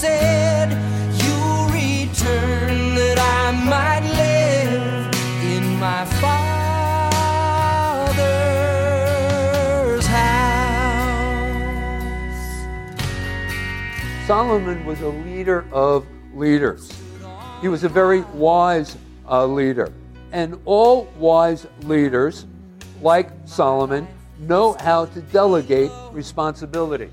said. Return that I might live in my Father's house. Solomon was a leader of leaders. He was a very wise uh, leader. And all wise leaders, like Solomon, know how to delegate responsibility,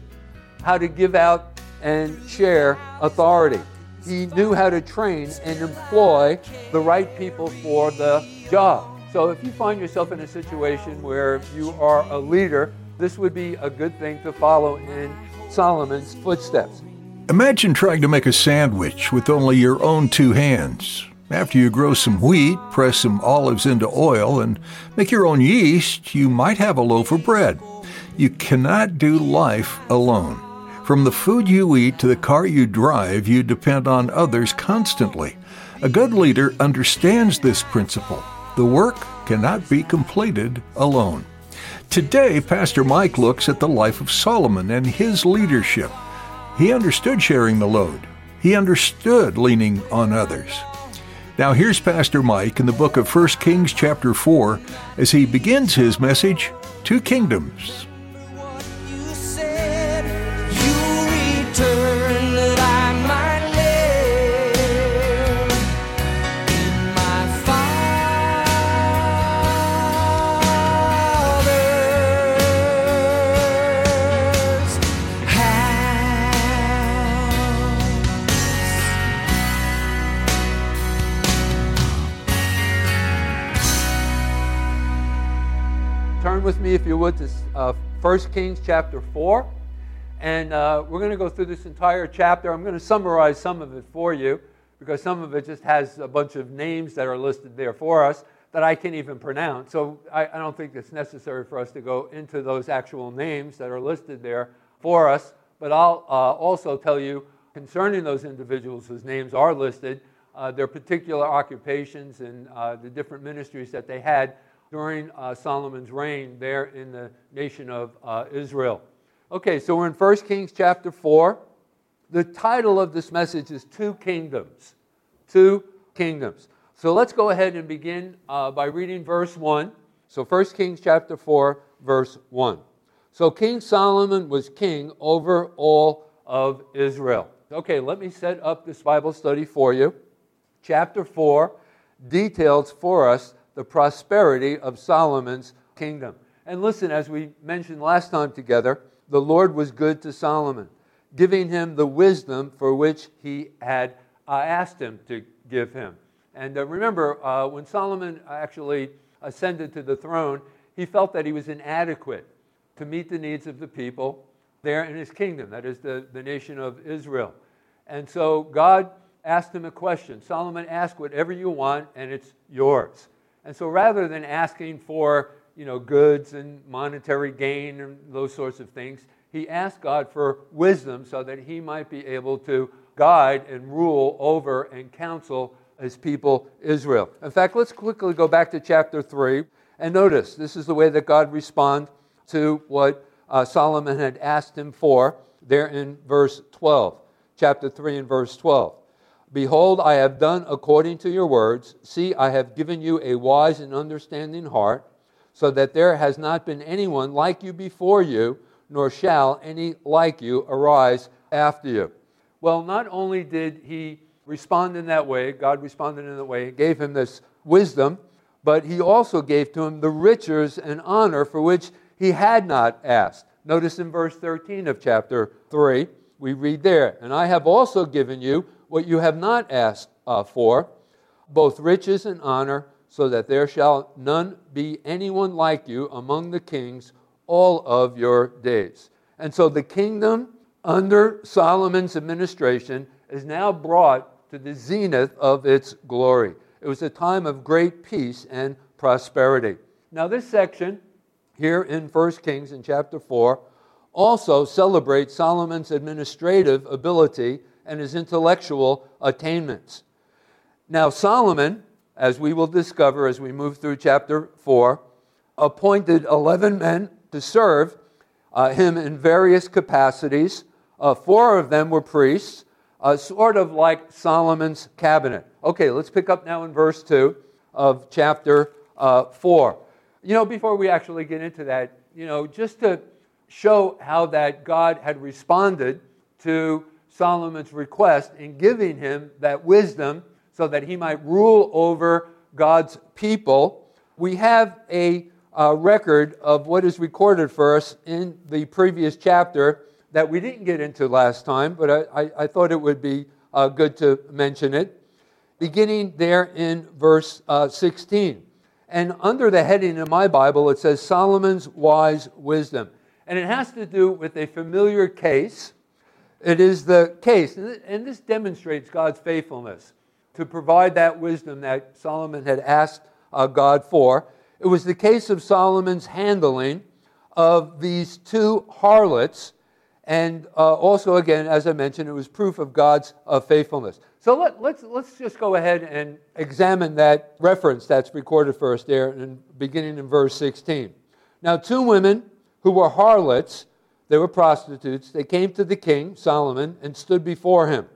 how to give out and share authority. He knew how to train and employ the right people for the job. So if you find yourself in a situation where you are a leader, this would be a good thing to follow in Solomon's footsteps. Imagine trying to make a sandwich with only your own two hands. After you grow some wheat, press some olives into oil, and make your own yeast, you might have a loaf of bread. You cannot do life alone. From the food you eat to the car you drive, you depend on others constantly. A good leader understands this principle. The work cannot be completed alone. Today, Pastor Mike looks at the life of Solomon and his leadership. He understood sharing the load. He understood leaning on others. Now here's Pastor Mike in the book of 1 Kings chapter 4 as he begins his message, Two Kingdoms. Turn with me, if you would, to uh, 1 Kings chapter 4. And uh, we're going to go through this entire chapter. I'm going to summarize some of it for you because some of it just has a bunch of names that are listed there for us that I can't even pronounce. So I, I don't think it's necessary for us to go into those actual names that are listed there for us. But I'll uh, also tell you concerning those individuals whose names are listed, uh, their particular occupations and uh, the different ministries that they had during uh, Solomon's reign there in the nation of uh, Israel. Okay, so we're in 1 Kings chapter 4. The title of this message is Two Kingdoms. Two Kingdoms. So let's go ahead and begin uh, by reading verse 1. So 1 Kings chapter 4, verse 1. So King Solomon was king over all of Israel. Okay, let me set up this Bible study for you. Chapter 4 details for us the prosperity of Solomon's kingdom. And listen, as we mentioned last time together, the Lord was good to Solomon, giving him the wisdom for which he had uh, asked him to give him. And uh, remember, uh, when Solomon actually ascended to the throne, he felt that he was inadequate to meet the needs of the people there in his kingdom, that is, the, the nation of Israel. And so God asked him a question Solomon, ask whatever you want, and it's yours. And so rather than asking for you know, goods and monetary gain and those sorts of things, he asked God for wisdom so that he might be able to guide and rule over and counsel his people Israel. In fact, let's quickly go back to chapter 3 and notice this is the way that God responds to what uh, Solomon had asked him for there in verse 12. Chapter 3 and verse 12. Behold, I have done according to your words. See, I have given you a wise and understanding heart, so that there has not been anyone like you before you, nor shall any like you arise after you. Well, not only did he respond in that way, God responded in that way, and gave him this wisdom, but he also gave to him the riches and honor for which he had not asked. Notice in verse 13 of chapter 3, we read there, And I have also given you what you have not asked uh, for, both riches and honor, so that there shall none be anyone like you among the kings all of your days. And so the kingdom under Solomon's administration is now brought to the zenith of its glory. It was a time of great peace and prosperity. Now, this section here in 1 Kings in chapter 4 also celebrates Solomon's administrative ability and his intellectual attainments. Now, Solomon, as we will discover as we move through chapter 4, appointed 11 men to serve uh, him in various capacities. Uh, four of them were priests, uh, sort of like Solomon's cabinet. Okay, let's pick up now in verse 2 of chapter uh, 4. You know, before we actually get into that, you know, just to show how that God had responded to Solomon's request in giving him that wisdom so that he might rule over God's people, we have a uh, record of what is recorded for us in the previous chapter that we didn't get into last time, but I, I, I thought it would be uh, good to mention it. Beginning there in verse uh, 16. And under the heading in my Bible, it says Solomon's wise wisdom. And it has to do with a familiar case. It is the case, and this demonstrates God's faithfulness to provide that wisdom that Solomon had asked uh, God for. It was the case of Solomon's handling of these two harlots. And uh, also, again, as I mentioned, it was proof of God's uh, faithfulness. So let, us let's, let's just go ahead and examine that reference that's recorded for us there, in, beginning in verse 16. Now, two women who were harlots, they were prostitutes, they came to the king, Solomon, and stood before him.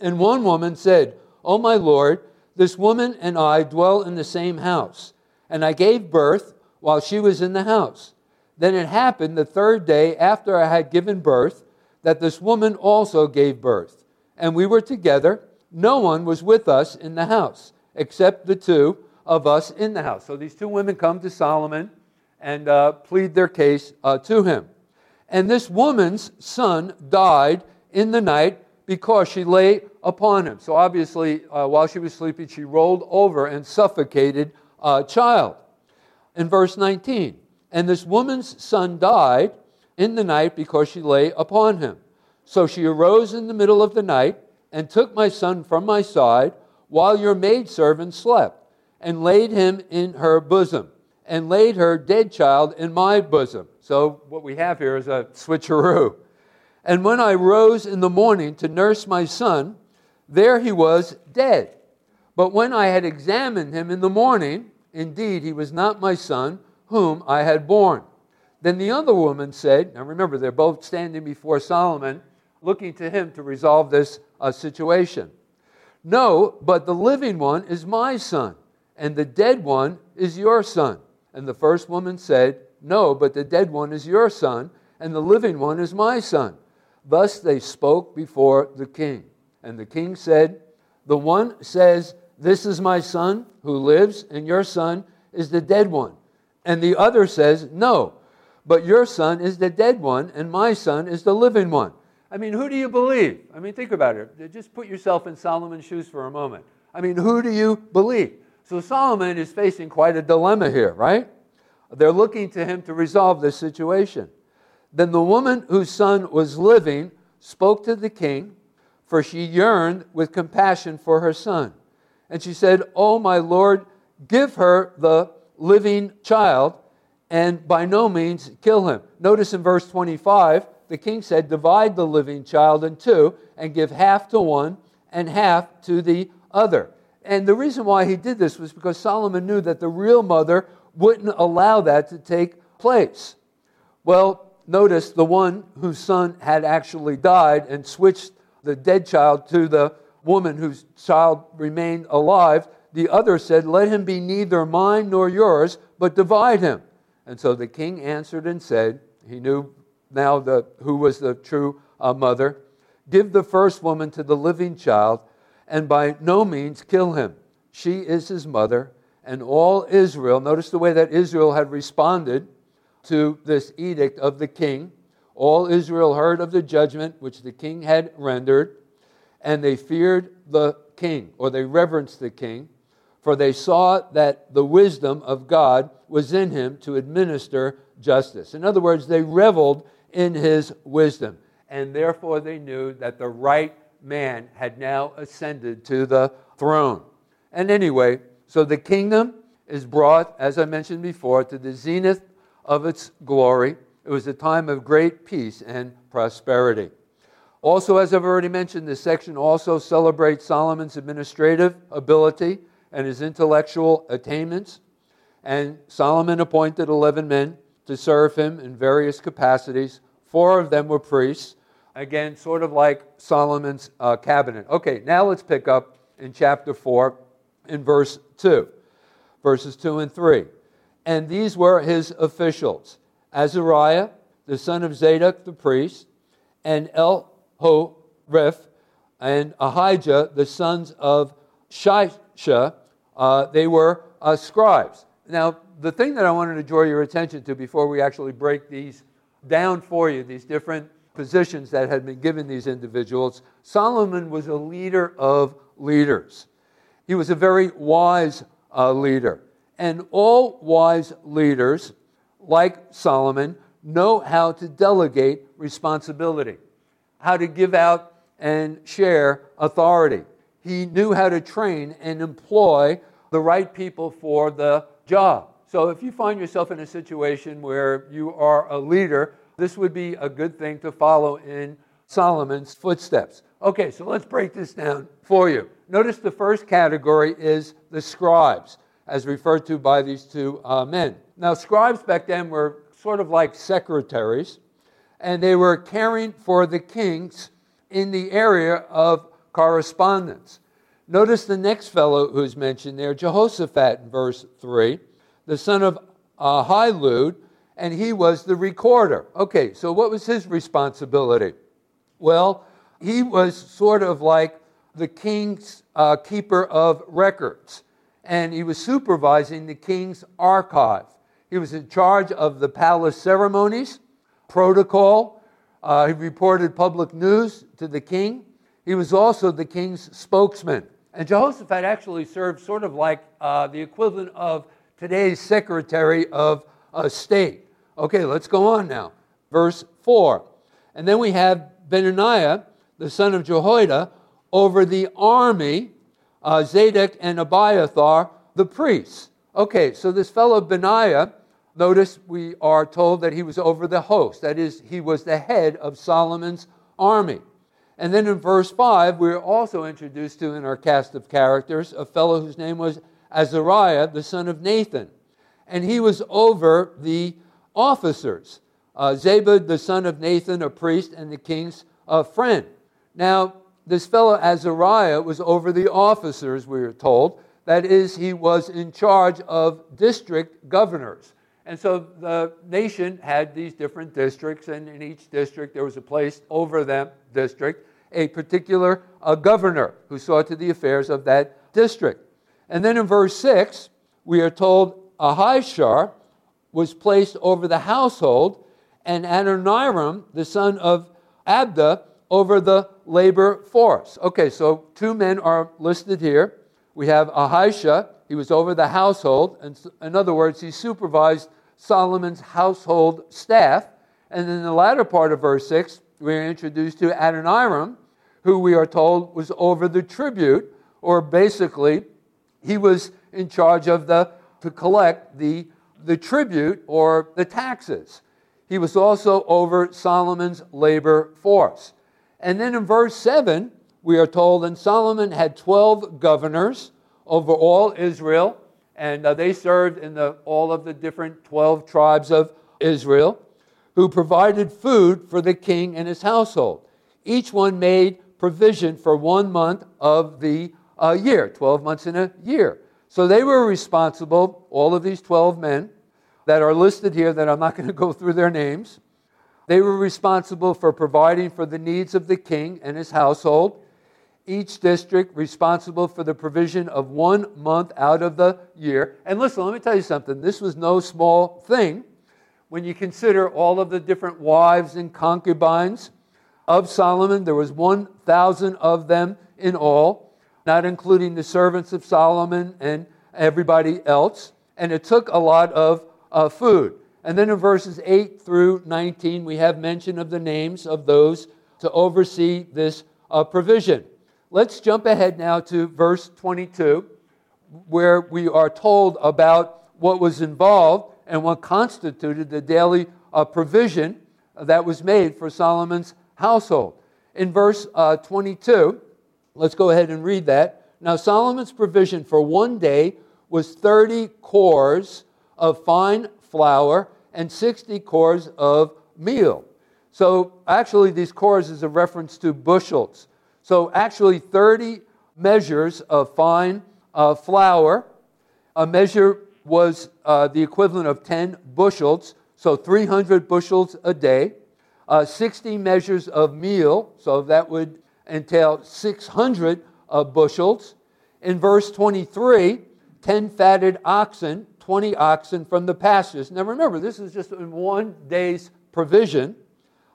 And one woman said, O my lord, this woman and I dwell in the same house and I gave birth while she was in the house. Then it happened the third day after I had given birth that this woman also gave birth. And we were together. No one was with us in the house except the two of us in the house. So these two women come to Solomon and uh, plead their case uh, to him. And this woman's son died in the night because she lay upon him. So obviously, uh, while she was sleeping, she rolled over and suffocated a child. In verse 19, and this woman's son died in the night because she lay upon him. So she arose in the middle of the night and took my son from my side while your maidservant slept, and laid him in her bosom, and laid her dead child in my bosom. So what we have here is a switcheroo. And when I rose in the morning to nurse my son, there he was dead. But when I had examined him in the morning, indeed he was not my son, whom I had born. Then the other woman said, Now remember, they're both standing before Solomon, looking to him to resolve this uh, situation. No, but the living one is my son, and the dead one is your son. And the first woman said, No, but the dead one is your son, and the living one is my son. Thus they spoke before the king. And the king said, The one says, this is my son who lives, and your son is the dead one. And the other says, No, but your son is the dead one, and my son is the living one. I mean, who do you believe? I mean, think about it. Just put yourself in Solomon's shoes for a moment. I mean, who do you believe? So Solomon is facing quite a dilemma here, right? They're looking to him to resolve this situation. Then the woman whose son was living spoke to the king, for she yearned with compassion for her son. And she said, Oh, my Lord, give her the living child and by no means kill him. Notice in verse 25, the king said, Divide the living child in two and give half to one and half to the other. And the reason why he did this was because Solomon knew that the real mother wouldn't allow that to take place. Well, notice the one whose son had actually died and switched the dead child to the woman whose child remained alive. The other said, Let him be neither mine nor yours, but divide him. And so the king answered and said, He knew now the, who was the true uh, mother, Give the first woman to the living child, and by no means kill him. She is his mother, and all Israel, notice the way that Israel had responded to this edict of the king. All Israel heard of the judgment which the king had rendered and they feared the king, or they reverenced the king, for they saw that the wisdom of God was in him to administer justice. In other words, they reveled in his wisdom. And therefore, they knew that the right man had now ascended to the throne. And anyway, so the kingdom is brought, as I mentioned before, to the zenith of its glory. It was a time of great peace and prosperity. Also, as I've already mentioned, this section also celebrates Solomon's administrative ability and his intellectual attainments. And Solomon appointed 11 men to serve him in various capacities. Four of them were priests. Again, sort of like Solomon's uh, cabinet. Okay, now let's pick up in chapter 4 in verse 2, verses 2 and 3. And these were his officials Azariah, the son of Zadok the priest, and Elhoreph, and Ahijah, the sons of Shisha. Uh, they were uh, scribes. Now, the thing that I wanted to draw your attention to before we actually break these down for you, these different positions that had been given these individuals, Solomon was a leader of leaders. He was a very wise uh, leader. And all wise leaders, like Solomon, know how to delegate responsibility, how to give out and share authority. He knew how to train and employ the right people for the job. So if you find yourself in a situation where you are a leader, this would be a good thing to follow in Solomon's footsteps. Okay, so let's break this down for you. Notice the first category is the scribes, as referred to by these two uh, men. Now, scribes back then were sort of like secretaries, and they were caring for the kings in the area of correspondence. Notice the next fellow who's mentioned there, Jehoshaphat, in verse 3, the son of Ahilud, and he was the recorder. Okay, so what was his responsibility? Well, he was sort of like the king's uh, keeper of records, and he was supervising the king's archive. He was in charge of the palace ceremonies, protocol. Uh, he reported public news to the king. He was also the king's spokesman. And Jehoshaphat actually served sort of like uh, the equivalent of today's Secretary of State. Okay, let's go on now. Verse 4. And then we have Benaiah, the son of Jehoiada, over the army, uh, Zadok and Abiathar, the priests. Okay, so this fellow Benaiah, notice we are told that he was over the host. That is, he was the head of Solomon's army. And then in verse 5, we're also introduced to in our cast of characters a fellow whose name was Azariah, the son of Nathan. And he was over the officers. Uh, Zabud, the son of Nathan, a priest and the king's uh, friend. Now, this fellow Azariah was over the officers, we are told. That is, he was in charge of district governors. And so the nation had these different districts, and in each district there was a place over that district, a particular uh, governor who saw to the affairs of that district. And then in verse 6, we are told Ahishar was placed over the household, and Adoniram, the son of Abda, over the labor force. Okay, so two men are listed here. We have Ahishar, he was over the household, and in other words, he supervised Solomon's household staff. And in the latter part of verse 6, we are introduced to Adoniram, who we are told was over the tribute, or basically, he was in charge of the to collect the, the tribute or the taxes. He was also over Solomon's labor force. And then in verse 7, we are told, and Solomon had 12 governors over all Israel, and uh, they served in the, all of the different 12 tribes of Israel, who provided food for the king and his household. Each one made provision for one month of the uh, year, 12 months in a year. So they were responsible, all of these 12 men that are listed here, that I'm not going to go through their names. They were responsible for providing for the needs of the king and his household. Each district responsible for the provision of one month out of the year. And listen, let me tell you something. This was no small thing when you consider all of the different wives and concubines of Solomon. There was 1,000 of them in all, not including the servants of Solomon and everybody else. And it took a lot of uh, food. And then in verses 8 through 19, we have mention of the names of those to oversee this uh, provision. Let's jump ahead now to verse 22, where we are told about what was involved and what constituted the daily uh, provision that was made for Solomon's household. In verse uh, 22, let's go ahead and read that. Now, Solomon's provision for one day was 30 kors of fine flour and 60 kors of meal. So, actually, these kors is a reference to bushels. So, actually, 30 measures of fine uh, flour. A measure was uh, the equivalent of 10 bushels, so 300 bushels a day. Uh, 60 measures of meal, so that would entail 600 uh, bushels. In verse 23, 10 fatted oxen, 20 oxen from the pastures. Now remember, this is just in one day's provision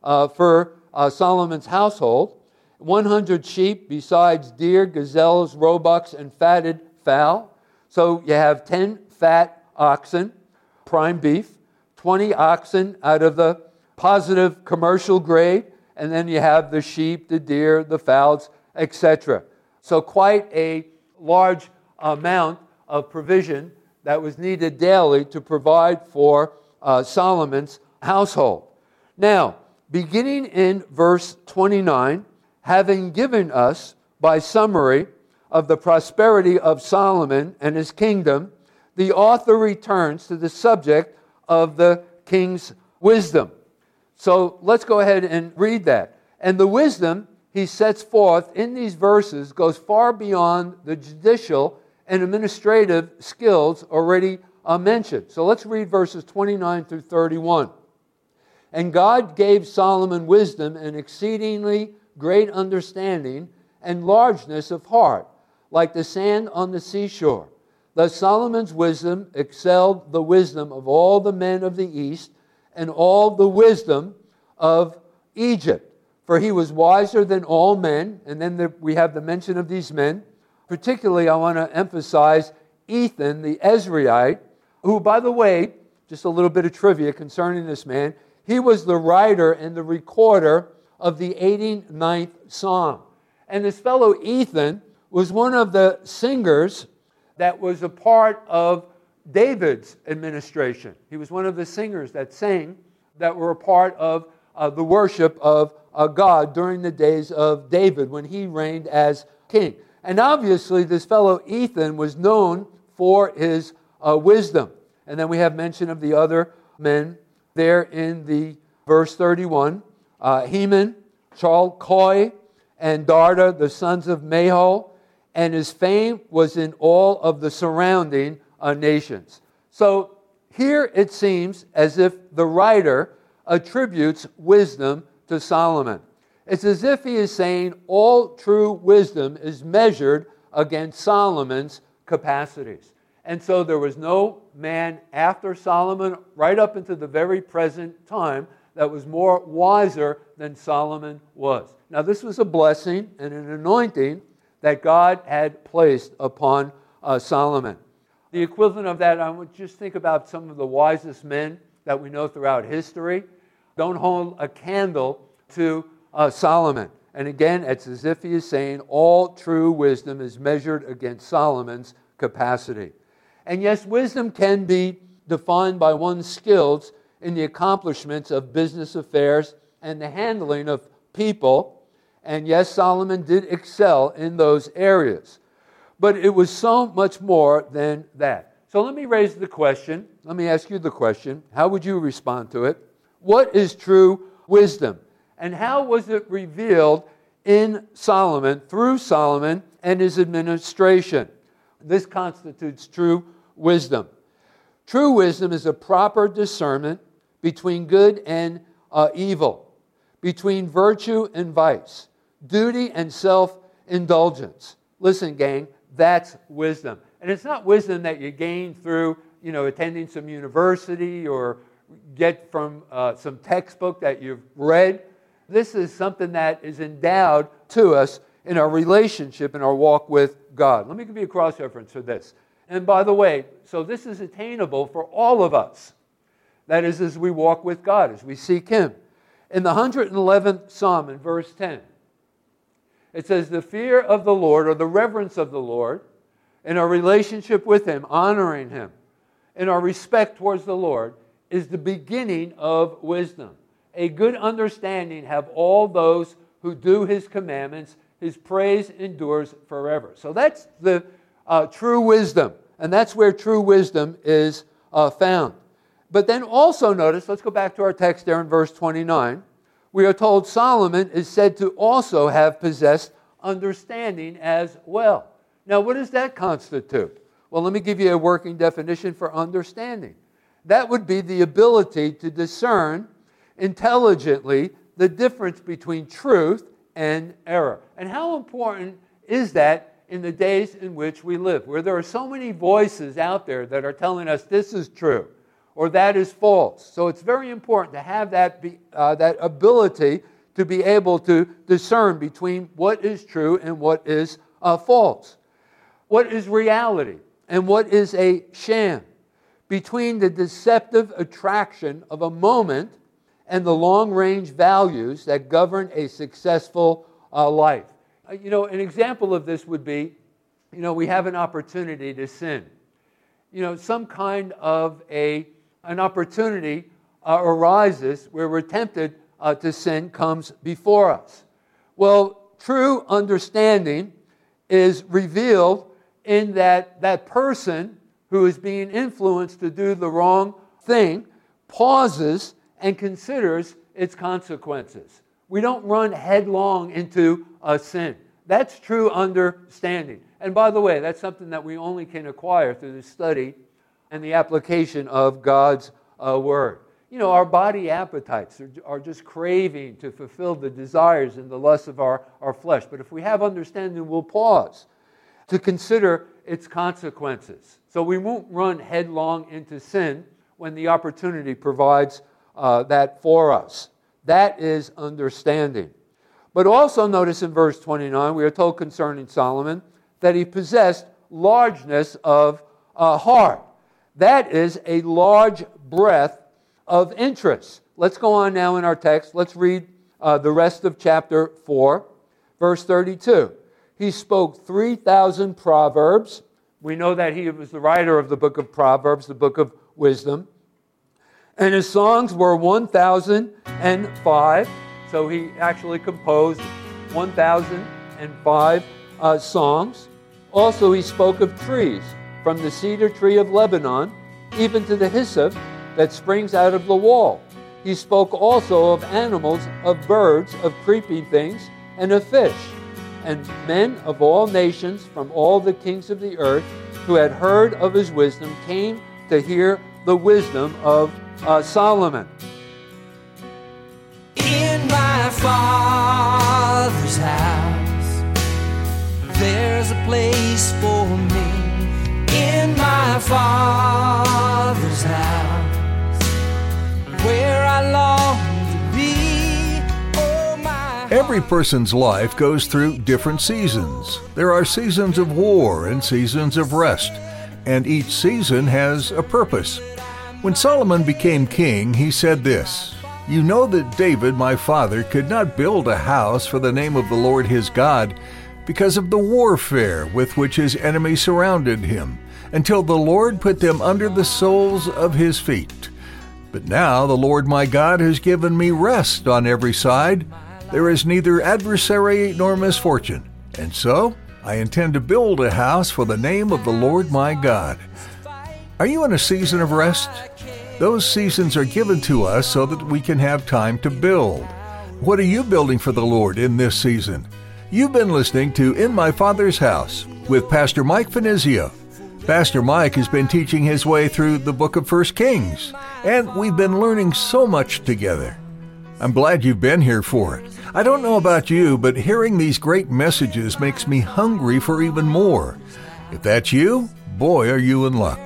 uh, for uh, Solomon's household. 100 sheep, besides deer, gazelles, roebucks, and fatted fowl. So you have 10 fat oxen, prime beef, 20 oxen out of the positive commercial grade, and then you have the sheep, the deer, the fowls, etc. So, quite a large amount of provision that was needed daily to provide for uh, Solomon's household. Now, beginning in verse 29, having given us, by summary, of the prosperity of Solomon and his kingdom, the author returns to the subject of the king's wisdom. So let's go ahead and read that. And the wisdom he sets forth in these verses goes far beyond the judicial and administrative skills already uh, mentioned. So let's read verses 29 through 31. And God gave Solomon wisdom and exceedingly great understanding and largeness of heart, like the sand on the seashore. Thus Solomon's wisdom excelled the wisdom of all the men of the east and all the wisdom of Egypt. For he was wiser than all men. And then the, we have the mention of these men. Particularly, I want to emphasize Ethan, the Ezrahite, who, by the way, just a little bit of trivia concerning this man, he was the writer and the recorder of the 89th Psalm. And this fellow Ethan was one of the singers that was a part of David's administration. He was one of the singers that sang that were a part of uh, the worship of uh, God during the days of David when he reigned as king. And obviously, this fellow Ethan was known for his uh, wisdom. And then we have mention of the other men there in the verse 31 uh, Heman, Chalcol, and Darda, the sons of Mahol, and his fame was in all of the surrounding uh, nations. So here it seems as if the writer attributes wisdom to Solomon. It's as if he is saying all true wisdom is measured against Solomon's capacities. And so there was no man after Solomon, right up into the very present time, that was more wiser than Solomon was. Now, this was a blessing and an anointing that God had placed upon uh, Solomon. The equivalent of that, I would just think about some of the wisest men that we know throughout history. Don't hold a candle to uh, Solomon. And again, it's as if he is saying all true wisdom is measured against Solomon's capacity. And yes, wisdom can be defined by one's skills in the accomplishments of business affairs and the handling of people. And yes, Solomon did excel in those areas. But it was so much more than that. So let me raise the question. Let me ask you the question. How would you respond to it? What is true wisdom? And how was it revealed in Solomon, through Solomon and his administration? This constitutes true wisdom. True wisdom is a proper discernment between good and uh, evil, between virtue and vice, duty and self indulgence. Listen, gang, that's wisdom. And it's not wisdom that you gain through, you know, attending some university or get from uh, some textbook that you've read. This is something that is endowed to us in our relationship and our walk with God. Let me give you a cross reference for this. And by the way, so this is attainable for all of us That is, as we walk with God, as we seek Him. In the 111th Psalm, in verse 10, it says, The fear of the Lord, or the reverence of the Lord, in our relationship with Him, honoring Him, in our respect towards the Lord, is the beginning of wisdom. A good understanding have all those who do His commandments. His praise endures forever. So that's the uh, true wisdom, and that's where true wisdom is uh, found. But then also notice, let's go back to our text there in verse 29. We are told Solomon is said to also have possessed understanding as well. Now, what does that constitute? Well, let me give you a working definition for understanding. That would be the ability to discern intelligently the difference between truth and error. And how important is that in the days in which we live, where there are so many voices out there that are telling us this is true or that is false? So it's very important to have that, be, uh, that ability to be able to discern between what is true and what is uh, false. What is reality and what is a sham? Between the deceptive attraction of a moment and the long range values that govern a successful uh, life. Uh, you know, an example of this would be you know, we have an opportunity to sin. You know, some kind of a, an opportunity uh, arises where we're tempted uh, to sin comes before us. Well, true understanding is revealed in that that person who is being influenced to do the wrong thing pauses and considers its consequences. We don't run headlong into a sin. That's true understanding. And by the way, that's something that we only can acquire through the study and the application of God's uh, Word. You know, our body appetites are, are just craving to fulfill the desires and the lusts of our, our flesh. But if we have understanding, we'll pause to consider its consequences. So we won't run headlong into sin when the opportunity provides uh, that for us. That is understanding. But also notice in verse 29, we are told concerning Solomon that he possessed largeness of uh, heart. That is a large breadth of interest. Let's go on now in our text. Let's read uh, the rest of chapter 4, verse 32. He spoke 3,000 proverbs. We know that he was the writer of the book of Proverbs, the book of wisdom. And his songs were 1,005. So he actually composed 1,005 uh, songs. Also, he spoke of trees, from the cedar tree of Lebanon, even to the hyssop that springs out of the wall. He spoke also of animals, of birds, of creeping things, and of fish. And men of all nations, from all the kings of the earth, who had heard of his wisdom, came to hear the wisdom of uh, Solomon. In my father's house, there's a place for me. In my father's house, where I long to be. Oh, my Every person's life goes through different seasons. There are seasons of war and seasons of rest, and each season has a purpose. When Solomon became king, he said this You know that David, my father, could not build a house for the name of the Lord his God because of the warfare with which his enemies surrounded him, until the Lord put them under the soles of his feet. But now the Lord my God has given me rest on every side. There is neither adversary nor misfortune. And so I intend to build a house for the name of the Lord my God. Are you in a season of rest? Those seasons are given to us so that we can have time to build. What are you building for the Lord in this season? You've been listening to In My Father's House with Pastor Mike Finizio. Pastor Mike has been teaching his way through the book of First Kings, and we've been learning so much together. I'm glad you've been here for it. I don't know about you, but hearing these great messages makes me hungry for even more. If that's you, boy, are you in luck.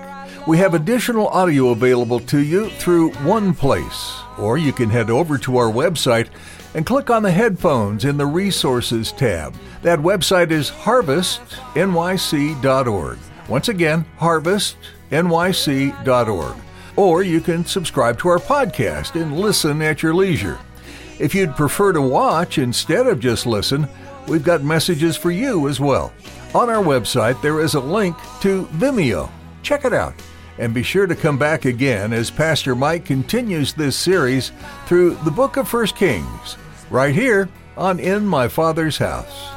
We have additional audio available to you through one place, or you can head over to our website and click on the headphones in the Resources tab. That website is harvestnyc.org. Once again, harvestnyc.org. Or you can subscribe to our podcast and listen at your leisure. If you'd prefer to watch instead of just listen, we've got messages for you as well. On our website, there is a link to Vimeo. Check it out. And be sure to come back again as Pastor Mike continues this series through the book of First Kings, right here on In My Father's House.